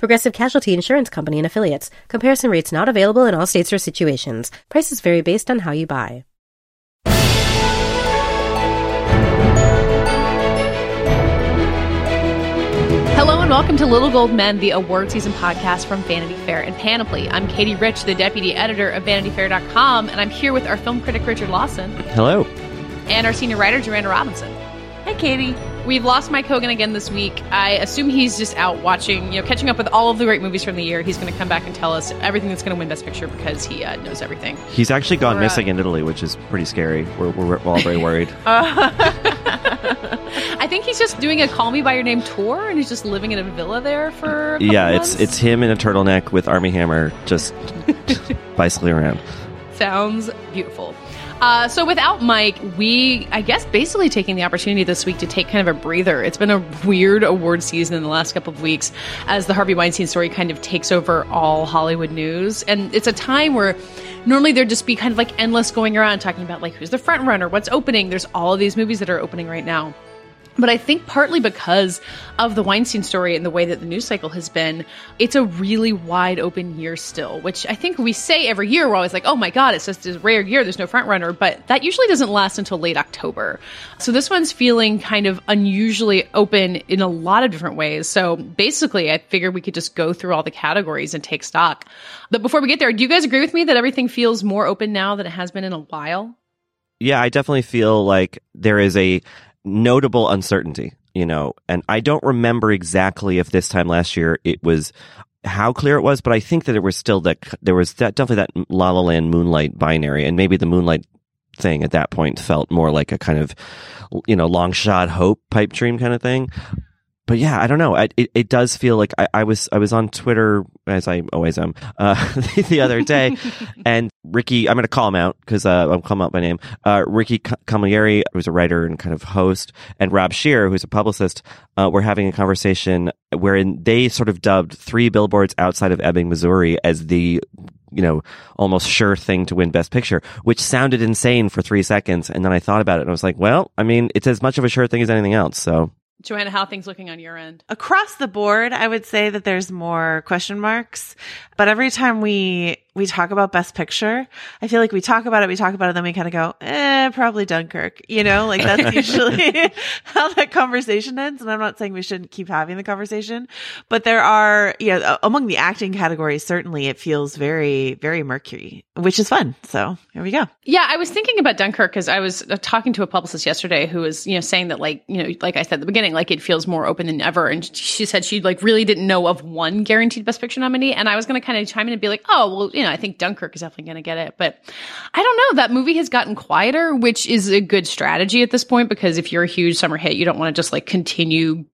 Progressive Casualty Insurance Company and Affiliates. Comparison rates not available in all states or situations. Prices vary based on how you buy. Hello and welcome to Little Gold Men, the award season podcast from Vanity Fair and Panoply. I'm Katie Rich, the deputy editor of VanityFair.com, and I'm here with our film critic Richard Lawson Hello. and our senior writer Joanna Robinson. Hey, Katie. We've lost Mike Hogan again this week. I assume he's just out watching, you know, catching up with all of the great movies from the year. He's going to come back and tell us everything that's going to win Best Picture because he uh, knows everything. He's actually gone We're, uh, missing in Italy, which is pretty scary. We're, we're, we're all very worried. I think he's just doing a Call Me by Your Name tour, and he's just living in a villa there for. Yeah, it's it's him in a turtleneck with Armie Hammer just bicycling around. Sounds beautiful. Uh, so without Mike, we, I guess, basically taking the opportunity this week to take kind of a breather. It's been a weird award season in the last couple of weeks as the Harvey Weinstein story kind of takes over all Hollywood news. And it's a time where normally there'd just be kind of like endless going around talking about like who's the front runner, what's opening. There's all of these movies that are opening right now. But I think partly because of the Weinstein story and the way that the news cycle has been, it's a really wide open year still, which I think we say every year. We're always like, oh my God, it's just a rare year. There's no front runner. But that usually doesn't last until late October. So this one's feeling kind of unusually open in a lot of different ways. So basically, I figured we could just go through all the categories and take stock. But before we get there, do you guys agree with me that everything feels more open now than it has been in a while? Yeah, I definitely feel like there is a notable uncertainty, you know, and I don't remember exactly if this time last year it was how clear it was, but I think that it was still that there was that definitely that La La Land Moonlight binary, and maybe the Moonlight thing at that point felt more like a kind of you know long shot hope pipe dream kind of thing. But yeah, I don't know. I, it it does feel like I, I was I was on Twitter as I always am uh, the, the other day, and Ricky I'm going to call him out because uh, I'm calling out by name. Uh, Ricky Camilleri, who's a writer and kind of host, and Rob Shear, who's a publicist, uh, were having a conversation wherein they sort of dubbed three billboards outside of Ebbing, Missouri, as the you know, almost sure thing to win Best Picture, which sounded insane for three seconds. And then I thought about it and I was like, well, I mean, it's as much of a sure thing as anything else. So Joanna, how are things looking on your end? across the board, I would say that there's more question marks. But every time we we talk about Best Picture, I feel like we talk about it, we talk about it, then we kind of go, eh, probably Dunkirk. You know, like that's usually how that conversation ends. And I'm not saying we shouldn't keep having the conversation, but there are, yeah, you know, among the acting categories, certainly it feels very, very Mercury, which is fun. So here we go. Yeah, I was thinking about Dunkirk because I was uh, talking to a publicist yesterday who was, you know, saying that like, you know, like I said at the beginning, like it feels more open than ever. And she said she like really didn't know of one guaranteed Best Picture nominee. And I was going to kind of chime in and be like, oh, well, you know, I think Dunkirk is definitely going to get it. But I don't know. That movie has gotten quieter, which is a good strategy at this point because if you're a huge summer hit, you don't want to just like continue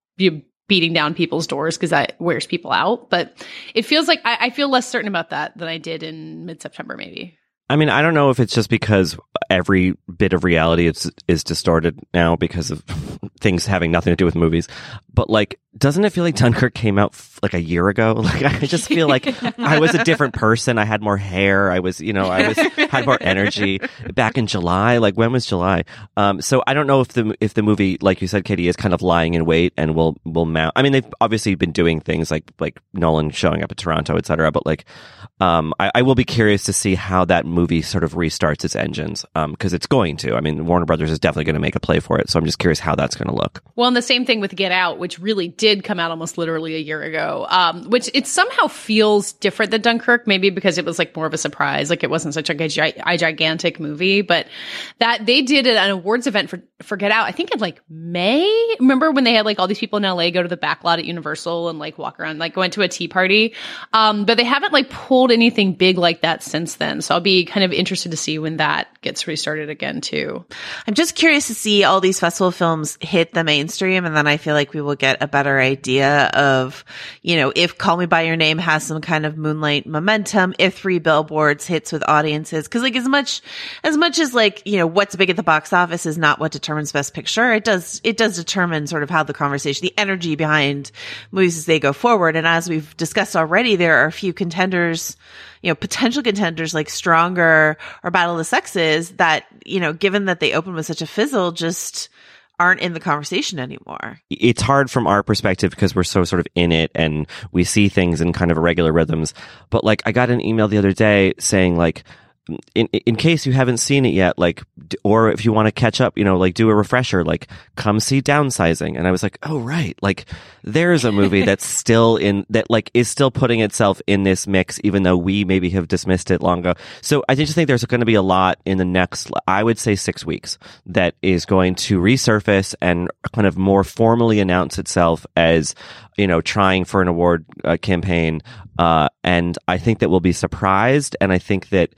beating down people's doors because that wears people out. But it feels like I, I feel less certain about that than I did in mid September, maybe. I mean, I don't know if it's just because every bit of reality is is distorted now because of things having nothing to do with movies. But like, doesn't it feel like Dunkirk came out like a year ago? Like, I just feel like I was a different person. I had more hair. I was, you know, I was had more energy back in July. Like, when was July? Um, so I don't know if the if the movie, like you said, Katie, is kind of lying in wait and will will mount. I mean, they've obviously been doing things like like Nolan showing up at Toronto, etc. But like, um, I, I will be curious to see how that movie sort of restarts its engines because it's going to. I mean, Warner Brothers is definitely going to make a play for it. So I'm just curious how that's going to look. Well, and the same thing with Get Out, which really did come out almost literally a year ago, um, which it somehow feels different than Dunkirk, maybe because it was like more of a surprise. Like it wasn't such a, gi- a gigantic movie, but that they did an awards event for, for Get Out, I think in like May. Remember when they had like all these people in LA go to the back lot at Universal and like walk around, like go into a tea party. Um, but they haven't like pulled anything big like that since then. So I'll be kind of interested to see when that gets restarted again too. I'm just curious to see all these festival films hit the mainstream. And then I feel like we will get a better idea of, you know, if Call Me By Your Name has some kind of moonlight momentum, if Three Billboards hits with audiences. Cause like as much, as much as like, you know, what's big at the box office is not what determines best picture. It does, it does determine sort of how the conversation, the energy behind movies as they go forward. And as we've discussed already, there are a few contenders you know, potential contenders like Stronger or Battle of the Sexes that, you know, given that they open with such a fizzle, just aren't in the conversation anymore. It's hard from our perspective because we're so sort of in it and we see things in kind of irregular rhythms. But like, I got an email the other day saying like, in in case you haven't seen it yet, like, or if you want to catch up, you know, like do a refresher, like come see Downsizing. And I was like, oh right, like there's a movie that's still in that like is still putting itself in this mix, even though we maybe have dismissed it long ago. So I just think there's going to be a lot in the next, I would say six weeks that is going to resurface and kind of more formally announce itself as you know trying for an award uh, campaign. Uh, and I think that we'll be surprised, and I think that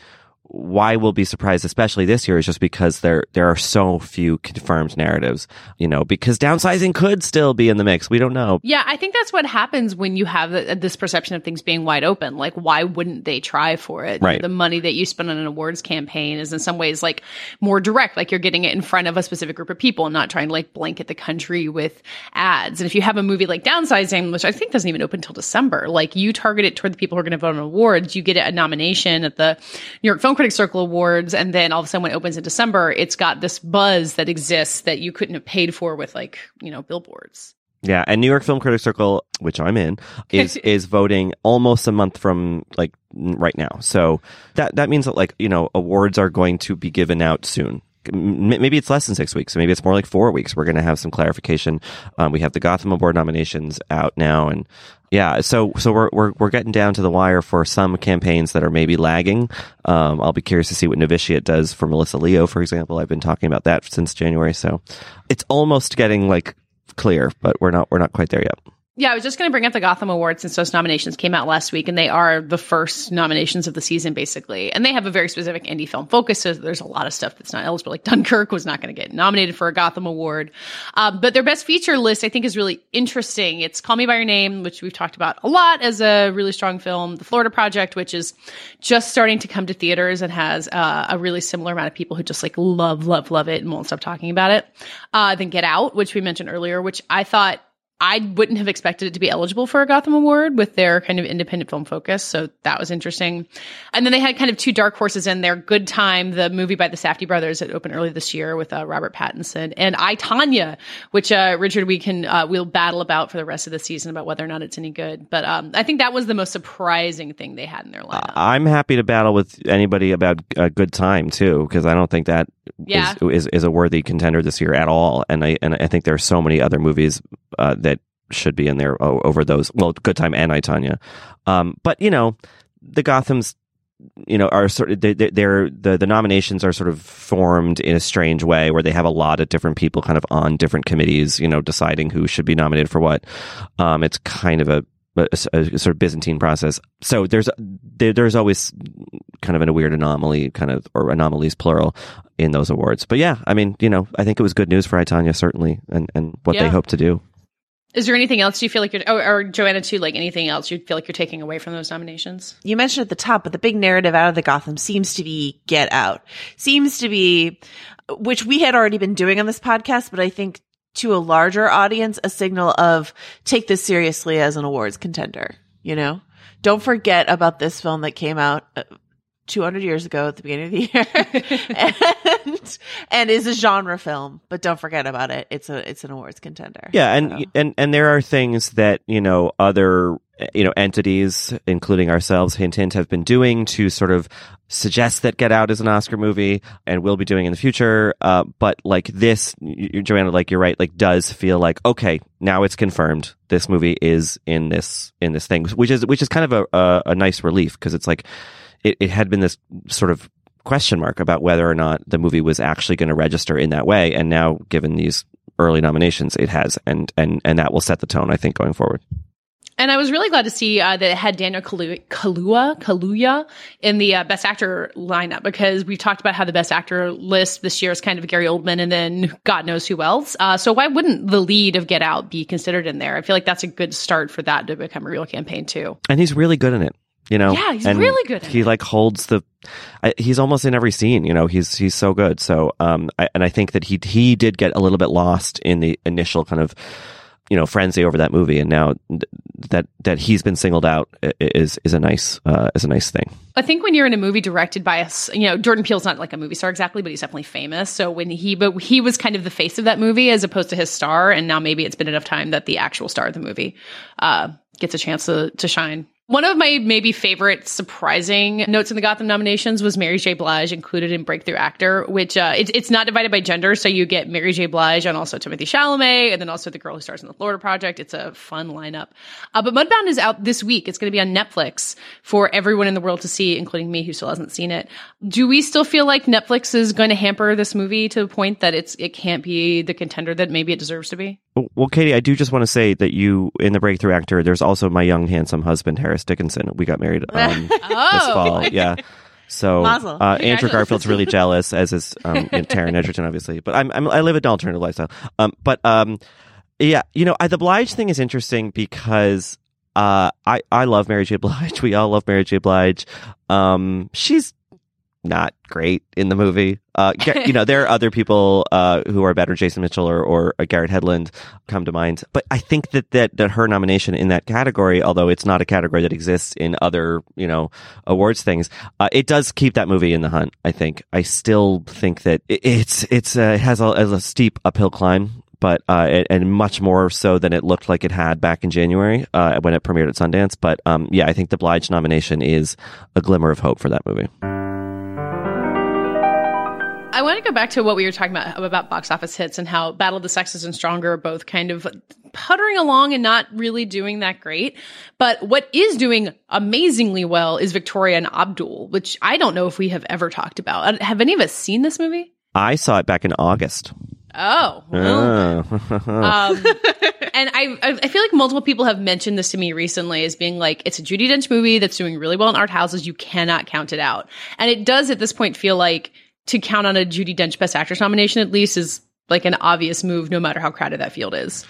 why we'll be surprised, especially this year, is just because there there are so few confirmed narratives. You know, because downsizing could still be in the mix. We don't know. Yeah, I think that's what happens when you have this perception of things being wide open. Like, why wouldn't they try for it? Right. The money that you spend on an awards campaign is in some ways like more direct. Like you're getting it in front of a specific group of people, and not trying to like blanket the country with ads. And if you have a movie like Downsizing, which I think doesn't even open until December, like you target it toward the people who are going to vote on awards, you get a nomination at the New York Film Critics Circle Awards, and then all of a sudden when it opens in December, it's got this buzz that exists that you couldn't have paid for with like you know billboards. Yeah, and New York Film Critics Circle, which I'm in, is is voting almost a month from like right now. So that that means that like you know awards are going to be given out soon maybe it's less than six weeks. Maybe it's more like four weeks. We're going to have some clarification. Um, we have the Gotham Award nominations out now, and yeah, so so we're we're we're getting down to the wire for some campaigns that are maybe lagging. Um, I'll be curious to see what Novitiate does for Melissa Leo, for example. I've been talking about that since January, so it's almost getting like clear, but we're not we're not quite there yet. Yeah, I was just going to bring up the Gotham Awards since those nominations came out last week, and they are the first nominations of the season, basically. And they have a very specific indie film focus, so there's a lot of stuff that's not eligible. Like Dunkirk was not going to get nominated for a Gotham Award. Um, but their best feature list, I think, is really interesting. It's Call Me By Your Name, which we've talked about a lot as a really strong film. The Florida Project, which is just starting to come to theaters and has uh, a really similar amount of people who just like love, love, love it and won't stop talking about it. Uh, then Get Out, which we mentioned earlier, which I thought I wouldn't have expected it to be eligible for a Gotham Award with their kind of independent film focus. So that was interesting. And then they had kind of two dark horses in there. Good Time, the movie by the Safdie brothers that opened early this year with uh, Robert Pattinson and I, Tonya, which, uh, Richard, we can, uh, we'll battle about for the rest of the season about whether or not it's any good. But, um, I think that was the most surprising thing they had in their lineup. I'm happy to battle with anybody about a good time too, because I don't think that yeah. is, is, is a worthy contender this year at all. And I, and I think there are so many other movies, uh, that should be in there over those. Well, Good Time and I, Tonya, Um, but you know, the Gotham's you know are sort of they, they're the the nominations are sort of formed in a strange way where they have a lot of different people kind of on different committees you know deciding who should be nominated for what um it's kind of a, a, a sort of byzantine process so there's there, there's always kind of in a weird anomaly kind of or anomalies plural in those awards but yeah i mean you know i think it was good news for I, Tonya certainly and and what yeah. they hope to do is there anything else you feel like you're, or, or, Joanna too, like anything else you feel like you're taking away from those nominations? You mentioned at the top, but the big narrative out of the Gotham seems to be Get Out. Seems to be, which we had already been doing on this podcast, but I think to a larger audience, a signal of take this seriously as an awards contender. You know, don't forget about this film that came out uh, 200 years ago at the beginning of the year. And, and is a genre film but don't forget about it. It's a it's an awards contender. Yeah and so. and and there are things that you know other you know entities including ourselves hint hint have been doing to sort of suggest that get out is an oscar movie and will be doing in the future. Uh, but like this joanna like you're right like does feel like okay now it's confirmed this movie is in this in this thing which is which is kind of a, a, a nice relief because it's like it, it had been this sort of question mark about whether or not the movie was actually going to register in that way. And now, given these early nominations, it has, and and and that will set the tone, I think, going forward. And I was really glad to see uh, that it had Daniel Kaluuya, Kaluuya, Kaluuya in the uh, Best Actor lineup because we've talked about how the Best Actor list this year is kind of Gary Oldman and then God knows who else. Uh, so why wouldn't the lead of Get Out be considered in there? I feel like that's a good start for that to become a real campaign too. And he's really good in it. You know, Yeah, he's and really good He it. like holds the. I, he's almost in every scene. You know, he's he's so good. So, um, I, and I think that he he did get a little bit lost in the initial kind of, you know, frenzy over that movie, and now th- that that he's been singled out is is a nice uh, is a nice thing. I think when you're in a movie directed by us, you know, Jordan Peele's not like a movie star exactly, but he's definitely famous. So when he, but he was kind of the face of that movie as opposed to his star. And now maybe it's been enough time that the actual star of the movie, uh, gets a chance to, to shine. One of my maybe favorite surprising notes in the Gotham nominations was Mary J. Blige included in Breakthrough Actor, which uh, it's it's not divided by gender, so you get Mary J. Blige and also Timothée Chalamet, and then also the girl who stars in the Florida Project. It's a fun lineup. Uh, but Mudbound is out this week. It's going to be on Netflix for everyone in the world to see, including me who still hasn't seen it. Do we still feel like Netflix is going to hamper this movie to the point that it's it can't be the contender that maybe it deserves to be? Well, Katie, I do just want to say that you in the breakthrough actor. There's also my young handsome husband Harris Dickinson. We got married um, this fall. Yeah. So uh, Andrew Garfield's really jealous, as is um, you know, Taron Egerton, obviously. But I'm, I'm I live an alternative lifestyle. Um, but um, yeah, you know, I, the Blige thing is interesting because uh, I I love Mary J. Blige. We all love Mary J. Blige. Um, she's not great in the movie. Uh, you know, there are other people uh, who are better. Jason Mitchell or, or uh, Garrett Hedlund come to mind. But I think that, that that her nomination in that category, although it's not a category that exists in other you know awards things, uh, it does keep that movie in the hunt. I think. I still think that it, it's it's uh, it has a, has a steep uphill climb. But uh, and much more so than it looked like it had back in January uh, when it premiered at Sundance. But um, yeah, I think the Blige nomination is a glimmer of hope for that movie. I want to go back to what we were talking about about box office hits and how Battle of the Sexes and Stronger are both kind of puttering along and not really doing that great. But what is doing amazingly well is Victoria and Abdul, which I don't know if we have ever talked about. Uh, Have any of us seen this movie? I saw it back in August. Oh, well, Oh. um, and I, I I feel like multiple people have mentioned this to me recently as being like it's a Judi Dench movie that's doing really well in art houses. You cannot count it out, and it does at this point feel like to count on a Judi Dench Best Actress nomination at least is like an obvious move, no matter how crowded that field is.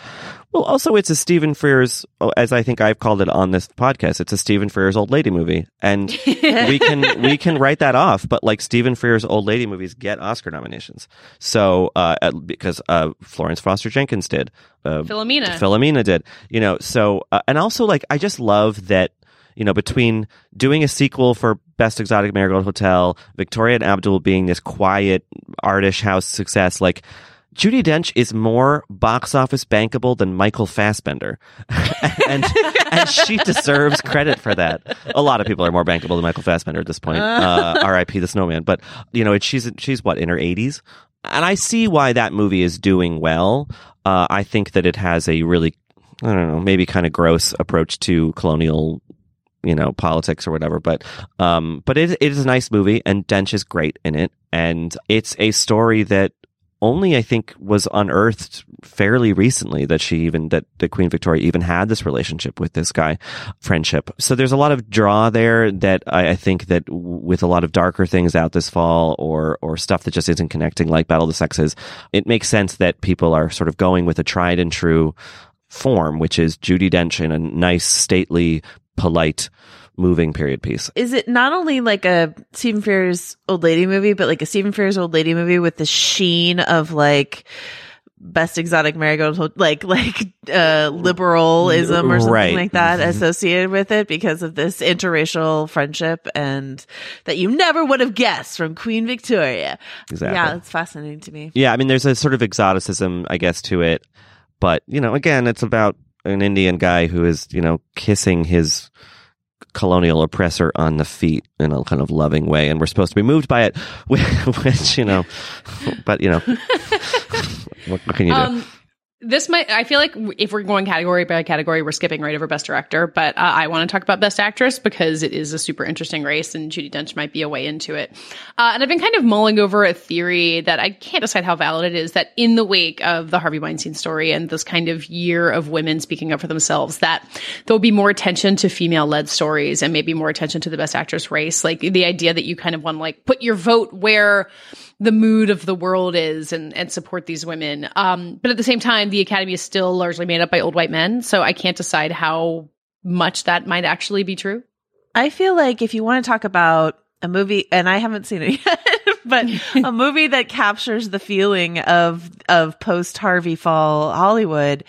well, also it's a Stephen Frears, oh, as I think I've called it on this podcast. It's a Stephen Frears old lady movie, and we can we can write that off. But like Stephen Frears old lady movies get Oscar nominations, so uh, at- because uh, Florence Foster Jenkins did, uh, Philomena. Philomena did, you know. So uh, and also like I just love that you know between doing a sequel for Best Exotic Marigold Hotel, Victoria and Abdul being this quiet artish house success, like. Judi Dench is more box office bankable than Michael Fassbender, and and she deserves credit for that. A lot of people are more bankable than Michael Fassbender at this point. Uh, R.I.P. the Snowman. But you know, it, she's she's what in her eighties, and I see why that movie is doing well. Uh, I think that it has a really, I don't know, maybe kind of gross approach to colonial, you know, politics or whatever. But, um, but it, it is a nice movie, and Dench is great in it, and it's a story that only I think was unearthed fairly recently that she even that, that Queen Victoria even had this relationship with this guy, friendship. So there's a lot of draw there that I, I think that with a lot of darker things out this fall or or stuff that just isn't connecting like Battle of the Sexes, it makes sense that people are sort of going with a tried and true form, which is Judi Dench in a nice, stately, polite, moving period piece. Is it not only like a Stephen Frears old lady movie, but like a Stephen Frears old lady movie with the sheen of like best exotic marigold, like like uh liberalism or something Right. like that Mhm. associated with it because of this interracial friendship and that you never would have guessed from Queen Victoria. Exactly. Yeah, it's fascinating to me. Yeah, I mean, there's a sort of exoticism, I guess, to it. But, you know, again, it's about an Indian guy who is, you know, kissing his colonial oppressor on the feet in a kind of loving way. And we're supposed to be moved by it, which, you know, but, you know, what, can you do? Um, This might, I feel like if we're going category by category, we're skipping right over Best Director, but uh, I want to talk about Best Actress because it is a super interesting race and Judi Dench might be a way into it. Uh, and I've been kind of mulling over a theory that I can't decide how valid it is that in the wake of the Harvey Weinstein story and this kind of year of women speaking up for themselves, that there'll be more attention to female led stories and maybe more attention to the Best Actress race. Like the idea that you kind of want to like put your vote where the mood of the world is and, and support these women. Um, but at the same time, the Academy is still largely made up by old white men. So I can't decide how much that might actually be true. I feel like if you want to talk about a movie, and I haven't seen it yet, but a movie that captures the feeling of of post Harvey Fall Hollywood,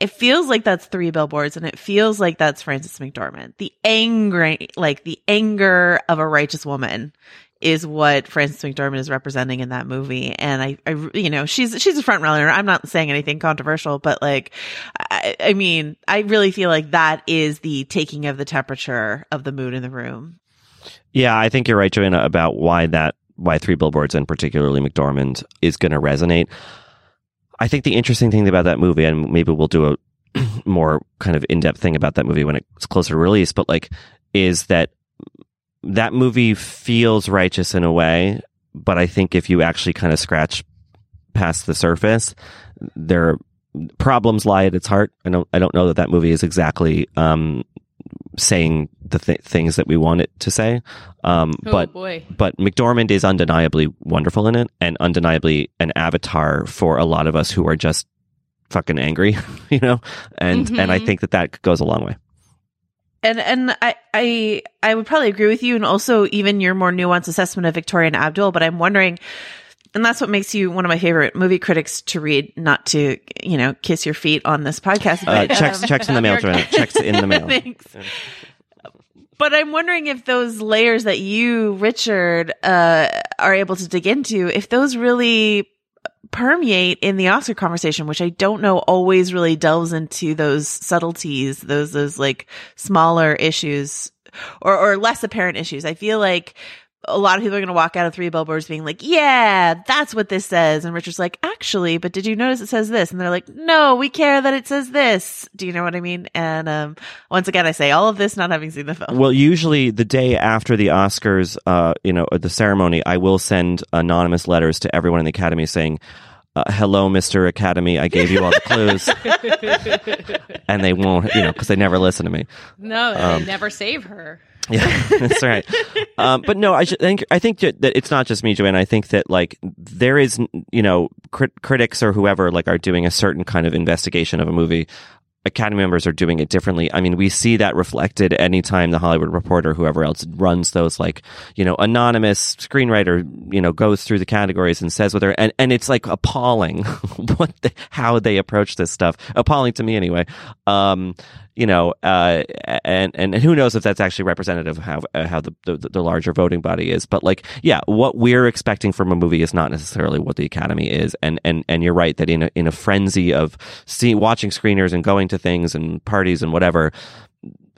it feels like that's Three Billboards, and it feels like that's Frances McDormand. The angry, like the anger of a righteous woman, is what Frances McDormand is representing in that movie. And I, I, you know, she's, she's a front runner. I'm not saying anything controversial, but like, I, I mean, I really feel like that is the taking of the temperature of the mood in the room. Yeah, I think you're right, Joanna, about why that, why Three Billboards and particularly McDormand is going to resonate. I think the interesting thing about that movie, and maybe we'll do a more kind of in depth thing about that movie when it's closer to release, but like, is that that movie feels righteous in a way, but I think if you actually kind of scratch past the surface, there problems lie at its heart. I don't I don't know that that movie is exactly um, saying the th- things that we want it to say. Um, Oh, but boy. but McDormand is undeniably wonderful in it, and undeniably an avatar for a lot of us who are just fucking angry, you know. And and I Mhm. think that that goes a long way. And and I I I would probably agree with you, and also even your more nuanced assessment of Victoria and Abdul. But I'm wondering, and that's what makes you one of my favorite movie critics to read. Not to you know kiss your feet on this podcast, Uh, but checks um, checks in the mail, Joanna. Checks in the mail. Thanks. But I'm wondering if those layers that you, Richard, uh, are able to dig into, if those really permeate in the Oscar conversation, which I don't know always really delves into those subtleties, those, those like smaller issues or, or less apparent issues. I feel like a lot of people are going to walk out of three billboards being like, yeah, that's what this says. And Richard's like, actually, but did you notice it says this? And they're like, no, we care that it says this. Do you know what I mean? And, um, once again, I say all of this not having seen the film. Well, usually the day after the Oscars, uh, you know, the ceremony, I will send anonymous letters to everyone in the Academy saying, uh, "Hello, Mister Academy, I gave you all the clues," and they won't, you know, because they never listen to me. No, Um, they never save her. Yeah, that's right. Um, but no, I think I think that it's not just me, Joanne. I think that like there is, you know, crit- critics or whoever like are doing a certain kind of investigation of a movie. Academy members are doing it differently. I mean, we see that reflected anytime the Hollywood Reporter, whoever else runs those, like, you know, anonymous screenwriter, you know, goes through the categories and says what they're, and, and it's like appalling what, the, how they approach this stuff. Appalling to me anyway. Um, you know, uh, and, and who knows if that's actually representative of how, uh, how the, the, the larger voting body is. But like, yeah, what we're expecting from a movie is not necessarily what the Academy is. And, and, and you're right that in a, in a frenzy of see, watching screeners and going to things and parties and whatever,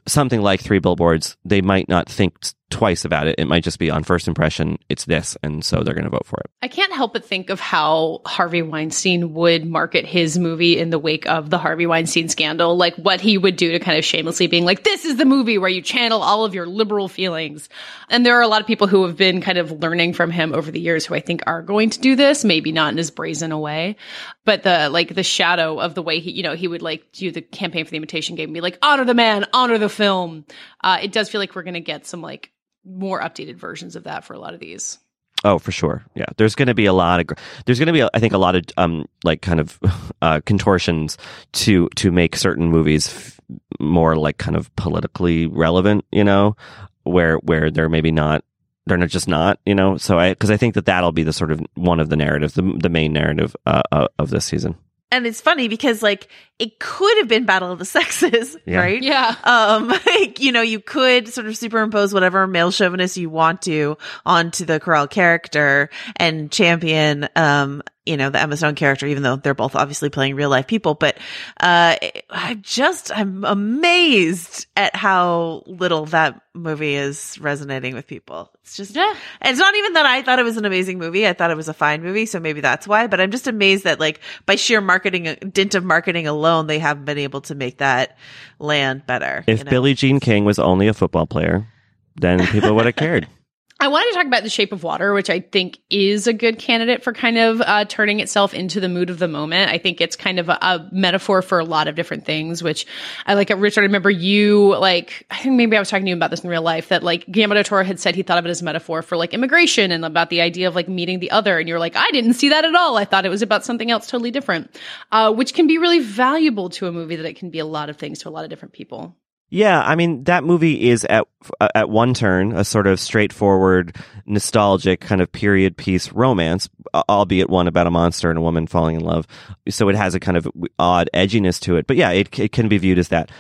something like three billboards, they might not think twice about it. It might just be on first impression, it's this. And so they're going to vote for it. I can't help but think of how Harvey Weinstein would market his movie in the wake of the Harvey Weinstein scandal, like what he would do to kind of shamelessly being like, this is the movie where you channel all of your liberal feelings. And there are a lot of people who have been kind of learning from him over the years who I think are going to do this, maybe not in as brazen a way, but the, like the shadow of the way he, you know, he would like do the campaign for the imitation game and be like, honor the man, honor the film. Uh, it does feel like we're going to get some like more updated versions of that for a lot of these. Oh, for sure. Yeah. There's going to be a lot of, there's going to be, I think, a lot of, um, like kind of, uh, contortions to, to make certain movies f- more like kind of politically relevant, you know, where, where they're maybe not, they're not just not, you know, so I, cause I think that that'll be the sort of one of the narratives, the, the main narrative, uh, uh, of this season. and it's funny because like it could have been Battle of the Sexes, Yeah. right? Yeah. Um, like, you know, you could sort of superimpose whatever male chauvinist you want to onto the Carell character and champion, um, you know, the Emma Stone character, even though they're both obviously playing real life people. But, uh, I'm just, I'm amazed at how little that movie is resonating with people. It's just, Yeah. it's not even that I thought it was an amazing movie. I thought it was a fine movie. So maybe that's why, but I'm just amazed that like by sheer marketing, dint of marketing alone, they haven't been able to make that land better. If you know? Billie Jean King was only a football player, then people would have cared. I wanted to talk about The Shape of Water, which I think is a good candidate for kind of uh, turning itself into the mood of the moment. I think it's kind of a, a metaphor for a lot of different things, which I like. Richard, I remember you like. I think maybe I was talking to you about this in real life. That like Guillermo del Toro had said he thought of it as a metaphor for like immigration and about the idea of like meeting the other. And you're like, I didn't see that at all. I thought it was about something else totally different, uh, which can be really valuable to a movie that it can be a lot of things to a lot of different people. Yeah, I mean that movie is at uh, at one turn a sort of straightforward, nostalgic kind of period piece romance, albeit one about a monster and a woman falling in love. So it has a kind of odd edginess to it. But yeah, it it can be viewed as that.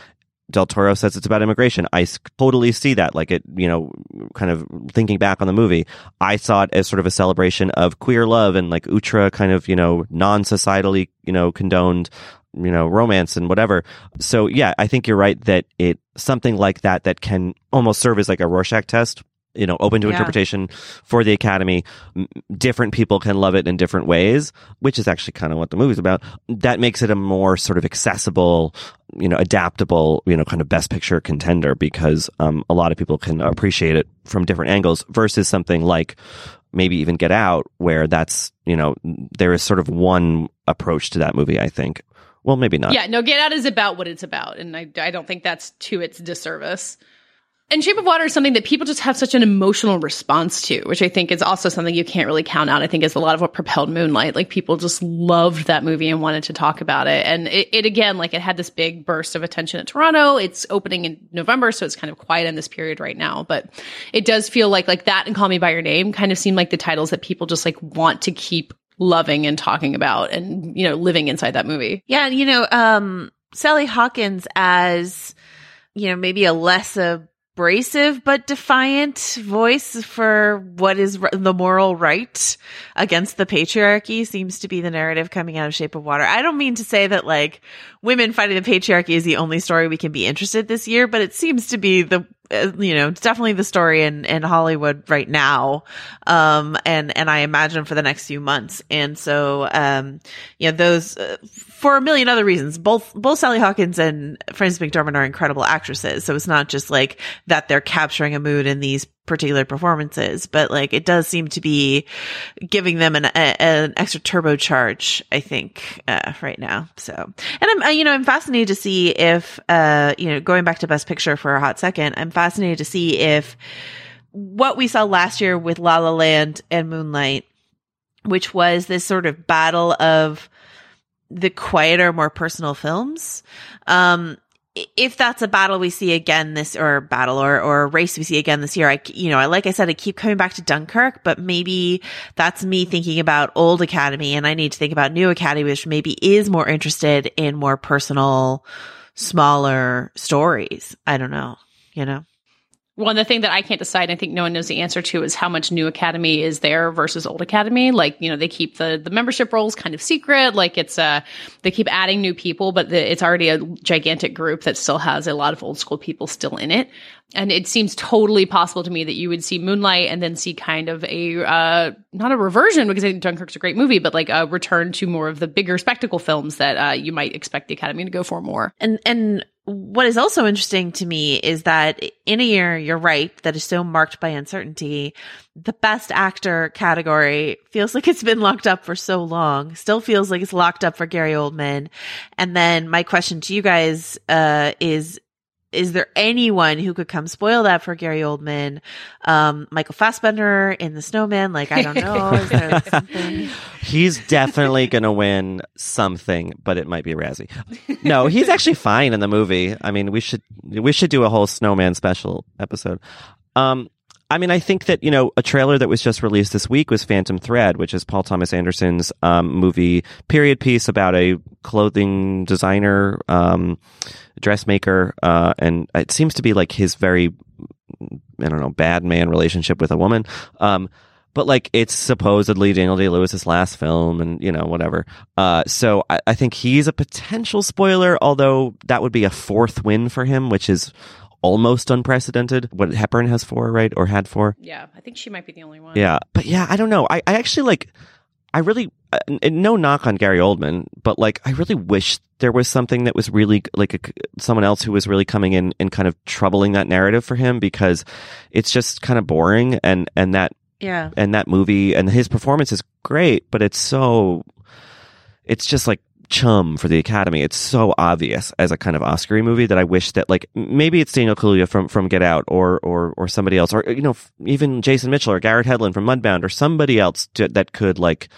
Del Toro says it's about immigration. I totally see that. Like it, you know, kind of thinking back on the movie, I saw it as sort of a celebration of queer love and like ultra kind of, you know, non-societally, you know, condoned, you know, romance and whatever. So yeah, I think you're right that it, something like that, that can almost serve as like a Rorschach test. You know, open to Yeah. interpretation for the Academy. Different people can love it in different ways, which is actually kind of what the movie's about. That makes it a more sort of accessible, you know, adaptable, you know, kind of best picture contender because um, a lot of people can appreciate it from different angles versus something like maybe even Get Out, where that's, you know, there is sort of one approach to that movie, I think. Well, maybe not. Yeah, no, Get Out is about what it's about, and I, I don't think that's to its disservice. And Shape of Water is something that people just have such an emotional response to, which I think is also something you can't really count out. I think is a lot of what propelled Moonlight. Like people just loved that movie and wanted to talk about it. And it, it again, like it had this big burst of attention at Toronto. It's opening in November, so it's kind of quiet in this period right now. But it does feel like like that and Call Me by Your Name kind of seem like the titles that people just like want to keep loving and talking about and you know living inside that movie. Yeah, you know, um, Sally Hawkins as, you know, maybe a less abrasive but defiant voice for what is the moral right against the patriarchy seems to be the narrative coming out of Shape of Water. I don't mean to say that like women fighting the patriarchy is the only story we can be interested this year, but it seems to be the you know, it's definitely the story in, in Hollywood right now. Um, and, and I imagine for the next few months. And so, um, you know, those, uh, for a million other reasons, both, both Sally Hawkins and Frances McDormand are incredible actresses. So it's not just like that they're capturing a mood in these particular performances, but like it does seem to be giving them an, a, an extra turbocharge, I think, uh, right now. So, and I'm, uh, you know, I'm fascinated to see if, uh, you know, going back to Best Picture for a hot second, I'm fascinated to see if what we saw last year with La La Land and Moonlight, which was this sort of battle of the quieter, more personal films, um, if that's a battle we see again this or battle or or race we see again this year, I you know, I like I said, I keep coming back to Dunkirk, but maybe that's me thinking about old Academy, and I need to think about new Academy, which maybe is more interested in more personal, smaller stories. I don't know, you know. And the thing that I can't decide, I think no one knows the answer to, is how much new academy is there versus old academy. Like, you know, they keep the the membership roles kind of secret. Like, it's uh they keep adding new people, but the, it's already a gigantic group that still has a lot of old school people still in it. And it seems totally possible to me that you would see Moonlight and then see kind of a uh not a reversion because I think Dunkirk's a great movie, but like a return to more of the bigger spectacle films that uh you might expect the academy to go for more. And and what is also interesting to me is that in a year, you're right, that is so marked by uncertainty, the best actor category feels like it's been locked up for so long, still feels like it's locked up for Gary Oldman. And then my question to you guys, uh, is, is there anyone who could come spoil that for Gary Oldman? Um, Michael Fassbender in The Snowman? Like, I don't know. Is there something? He's definitely going to win something, but it might be a Razzie. No, he's actually fine in the movie. I mean, we should we should do a whole snowman special episode. Um, I mean, I think that, you know, a trailer that was just released this week was Phantom Thread, which is Paul Thomas Anderson's um, movie period piece about a clothing designer, um, dressmaker, uh, and it seems to be like his very, I don't know, bad man relationship with a woman. Um, but like it's supposedly Daniel Day Lewis's last film and, you know, whatever. Uh, so I, I think he's a potential spoiler, although that would be a fourth win for him, which is almost unprecedented. What Hepburn has four, right? Or had four? Yeah, I think she might be the only one. Yeah. But yeah, I don't know. I, I actually like, I really, uh, no knock on Gary Oldman, but like, I really wish there was something that was really like a, someone else who was really coming in and kind of troubling that narrative for him because it's just kind of boring and, and that, Yeah. and that movie and his performance is great, but it's so, it's just like chum for the Academy. It's so obvious as a kind of Oscar movie that I wish that like maybe it's Daniel Kaluuya from from Get Out or or or somebody else or you know f- even Jason Mitchell or Garrett Hedlund from Mudbound or somebody else to, that could like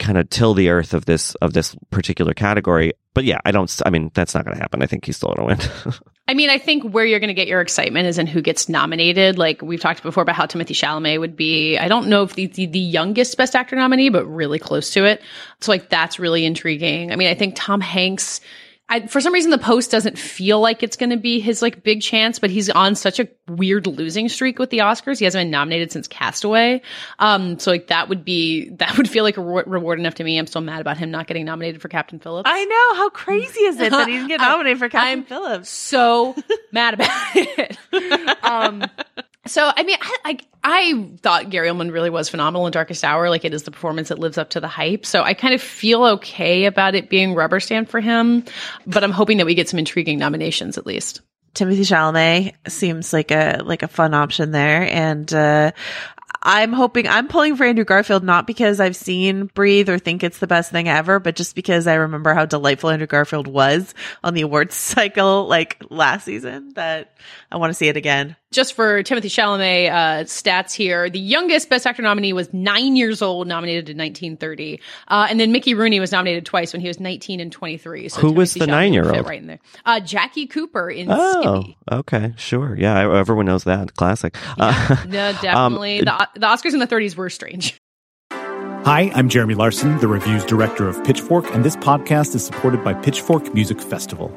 kind of till the earth of this of this particular category. But yeah, I don't. I mean, that's not going to happen. I think he's still going to win. I mean, I think where you're going to get your excitement is in who gets nominated. Like we've talked before about how Timothée Chalamet would be. I don't know if the, the, the youngest Best Actor nominee, but really close to it. So like that's really intriguing. I mean, I think Tom Hanks. I, for some reason, the post doesn't feel like it's going to be his like big chance, but he's on such a weird losing streak with the Oscars. He hasn't been nominated since Castaway. Um, so like that would be that would feel like a re- reward enough to me. I'm still mad about him not getting nominated for Captain Phillips. I know. How crazy is it that he didn't get I- nominated for Captain I'm Phillips? so mad about it. Um, so I mean, I, I I thought Gary Oldman really was phenomenal in Darkest Hour. Like it is the performance that lives up to the hype. So I kind of feel okay about it being rubber stamp for him. But I'm hoping that we get some intriguing nominations at least. Timothée Chalamet seems like a like a fun option there, and uh, I'm hoping I'm pulling for Andrew Garfield not because I've seen Breathe or think it's the best thing ever, but just because I remember how delightful Andrew Garfield was on the awards cycle like last season. That I want to see it again. Just for Timothée Chalamet uh, stats here, the youngest Best Actor nominee was nine years old, nominated in 1930, uh, and then Mickey Rooney was nominated twice when he was 19 and 23. So Who was the nine-year-old? Right in there, uh, Jackie Cooper in oh, Skippy. okay, sure, yeah, everyone knows that classic. Uh, No, definitely. the, the Oscars in the 30s were strange. Hi, I'm Jeremy Larson, the reviews director of Pitchfork, and this podcast is supported by Pitchfork Music Festival.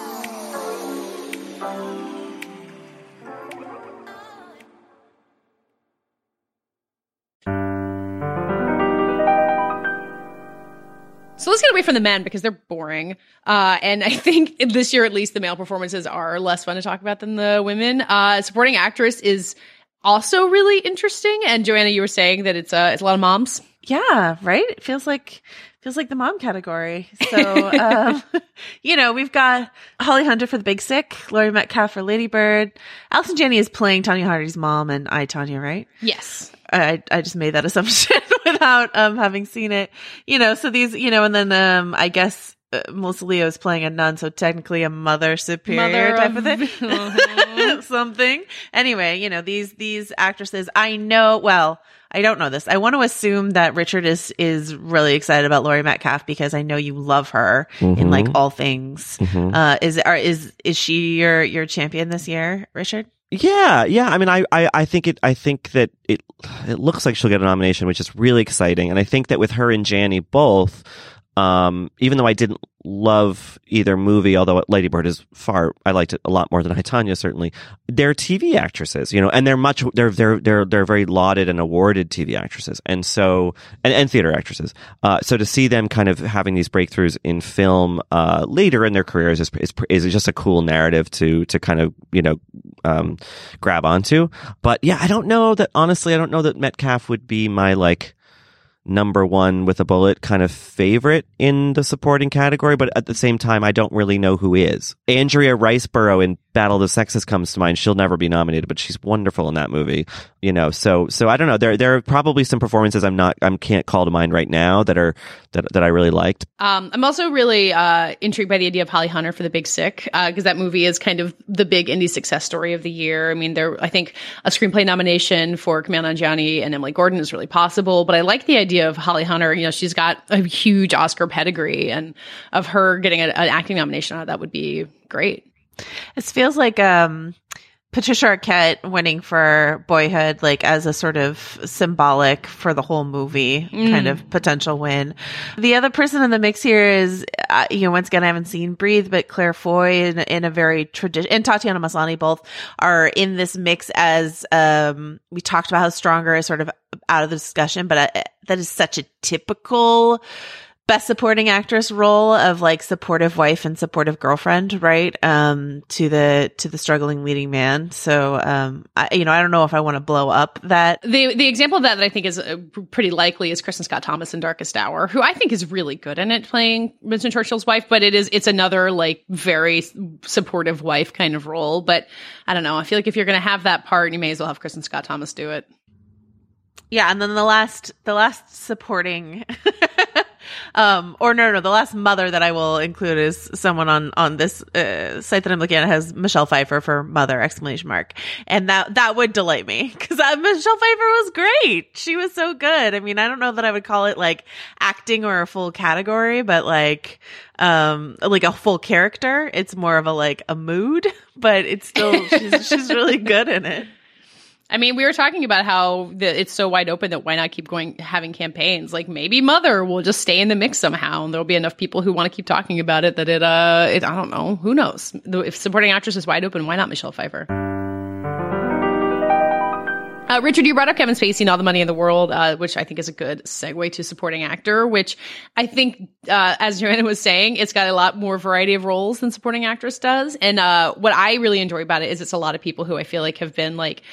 So let's get away from the men because they're boring. Uh, and I think this year, at least, the male performances are less fun to talk about than the women. Uh, supporting actress is also really interesting. And Joanna, you were saying that it's, uh, it's a lot of moms. Yeah, right. It feels like feels like the mom category. So, um, you know, we've got Holly Hunter for The Big Sick, Laurie Metcalf for Lady Bird. Allison Janney is playing Tonya Harding's mom, and I Tonya, right? Yes. I I just made that assumption without um having seen it. You know, so these, you know, and then um I guess uh, Melissa Leo is playing a nun, so technically a mother superior Mother type of- of, thing, something. Anyway, you know these these actresses. I know. Well, I don't know this. I want to assume that Richard is is really excited about Laurie Metcalf because I know you love her in like all things. Uh, is are is is she your your champion this year, Richard? Yeah, yeah. I mean, I, I, I think it. I think that it. It looks like she'll get a nomination, which is really exciting. And I think that with her and Janney both, um, even though I didn't love either movie, although Lady Bird is far, I liked it a lot more than I Tonya. Certainly, they're TV actresses, you know, and they're much. They're they're they're they're very lauded and awarded TV actresses, and so and, and theater actresses. Uh, so to see them kind of having these breakthroughs in film uh, later in their careers is, is is just a cool narrative to to kind of you know um, grab onto. But yeah, I don't know that honestly. I don't know that Metcalf would be my like number one with a bullet kind of favorite in the supporting category, but at the same time, I don't really know who is. Andrea Riseborough in Battle of the Sexes comes to mind. She'll never be nominated, but she's wonderful in that movie. You know, so so I don't know. There there are probably some performances I'm not I can't call to mind right now that are that that I really liked. Um, I'm also really uh, intrigued by the idea of Holly Hunter for The Big Sick because uh, that movie is kind of the big indie success story of the year. I mean, there I think a screenplay nomination for Kumail Nanjiani and Emily Gordon is really possible, but I like the idea of Holly Hunter. You know, she's got a huge Oscar pedigree, and of her getting a, an acting nomination out of that would be great. It feels like um, Patricia Arquette winning for Boyhood, like as a sort of symbolic for the whole movie mm. kind of potential win. The other person in the mix here is, uh, you know, once again, I haven't seen Breathe, but Claire Foy in, in a very tradition, and Tatiana Maslany both are in this mix as, um, we talked about how Stronger is sort of out of the discussion, but uh, that is such a typical best supporting actress role of like supportive wife and supportive girlfriend, right? Um, to the, to the struggling leading man. So, um, I, you know, I don't know if I want to blow up that. The, the example of that that I think is uh, pretty likely is Kristin Scott Thomas in Darkest Hour, who I think is really good in it playing Winston Churchill's wife, but it is, it's another like very supportive wife kind of role. But I don't know. I feel like if you're going to have that part, you may as well have Kristin Scott Thomas do it. Yeah, and then the last the last supporting um or no, no the last mother that I will include is someone on on this uh, site that I'm looking at has Michelle Pfeiffer for mother exclamation mark. And that that would delight me cuz Michelle Pfeiffer was great. She was so good. I mean, I don't know that I would call it like acting or a full category, but like um like a full character. It's more of a like a mood, but it's still she's she's really good in it. I mean, we were talking about how the, it's so wide open that why not keep going having campaigns? Like maybe Mother will just stay in the mix somehow, and there'll be enough people who want to keep talking about it that it. Uh, it, I don't know. Who knows? If supporting actress is wide open, why not Michelle Pfeiffer? Uh, Richard, you brought up Kevin Spacey and All the Money in the World, uh, which I think is a good segue to supporting actor, which I think, uh, as Joanna was saying, it's got a lot more variety of roles than supporting actress does. And, uh, what I really enjoy about it is it's a lot of people who I feel like have been like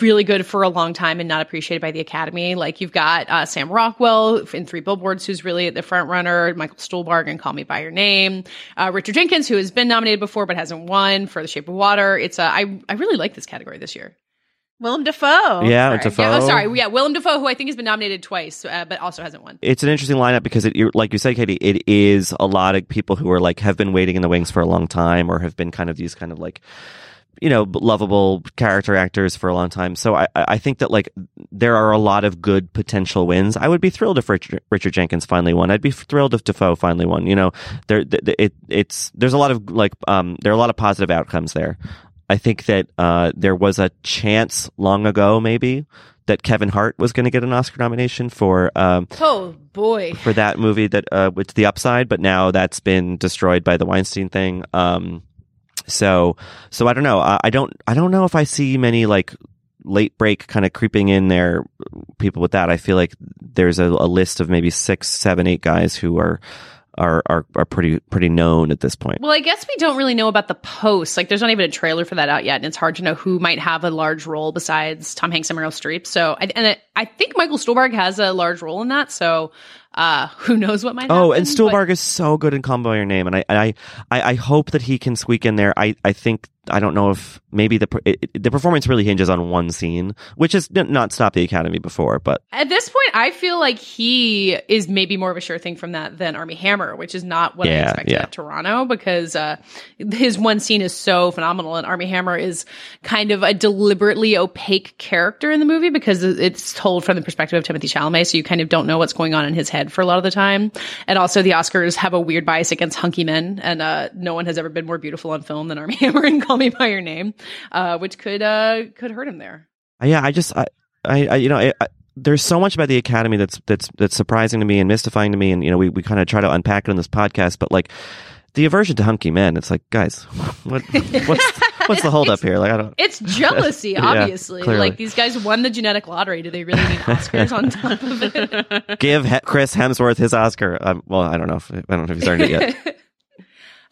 really good for a long time and not appreciated by the Academy. Like you've got, uh, Sam Rockwell in Three Billboards, who's really at the front runner, Michael Stuhlbarg and Call Me By Your Name, uh, Richard Jenkins, who has been nominated before but hasn't won for The Shape of Water. It's, I, I really like this category this year. Willem Dafoe. Yeah, sorry. Dafoe. Yeah, oh, sorry. Yeah, Willem Dafoe, who I think has been nominated twice, uh, but also hasn't won. It's an interesting lineup because it, like you said, Katie, it is a lot of people who are like have been waiting in the wings for a long time, or have been kind of these kind of like you know lovable character actors for a long time. So I I think that like there are a lot of good potential wins. I would be thrilled if Richard, Richard Jenkins finally won. I'd be thrilled if Dafoe finally won. You know, there it it's there's a lot of like um there are a lot of positive outcomes there. I think that uh, there was a chance long ago, maybe, that Kevin Hart was going to get an Oscar nomination for. Um, oh boy! For that movie that uh, with the upside, but now that's been destroyed by the Weinstein thing. Um, so, so I don't know. I, I don't. I don't know if I see many like late break kind of creeping in there. People with that, I feel like there's a, a list of maybe six, seven, eight guys who are are, are are pretty pretty known at this point. Well, I guess we don't really know about the post. Like, there's not even a trailer for that out yet, and it's hard to know who might have a large role besides Tom Hanks and Meryl Streep. So, and I think Michael Stuhlbarg has a large role in that. So, uh, who knows what might be. oh, happen, and Stuhlbarg but- is so good in by Your Name, and I, I, I, I hope that he can squeak in there. I, I think I don't know if maybe the it, the performance really hinges on one scene, which has not stopped the Academy before. But at this point, I feel like he is maybe more of a sure thing from that than Armie Hammer, which is not what yeah, I expected yeah. at Toronto because uh, his one scene is so phenomenal, and Armie Hammer is kind of a deliberately opaque character in the movie because it's told from the perspective of Timothée Chalamet, so you kind of don't know what's going on in his head for a lot of the time. And also, the Oscars have a weird bias against hunky men, and uh, no one has ever been more beautiful on film than Armie Hammer in Call Me by Your Name, uh, which could uh, could hurt him there. Yeah, I just I, I, I you know. I, I, there's so much about the academy that's that's that's surprising to me and mystifying to me and you know we, we kind of try to unpack it in this podcast but like the aversion to hunky men it's like guys what what's what's the holdup here? Like i don't it's jealousy obviously. Yeah, like these guys won the genetic lottery. Do they really need oscars on top of it? Give he- chris hemsworth his oscar. Um, well i don't know if, i don't know if he's earned it yet.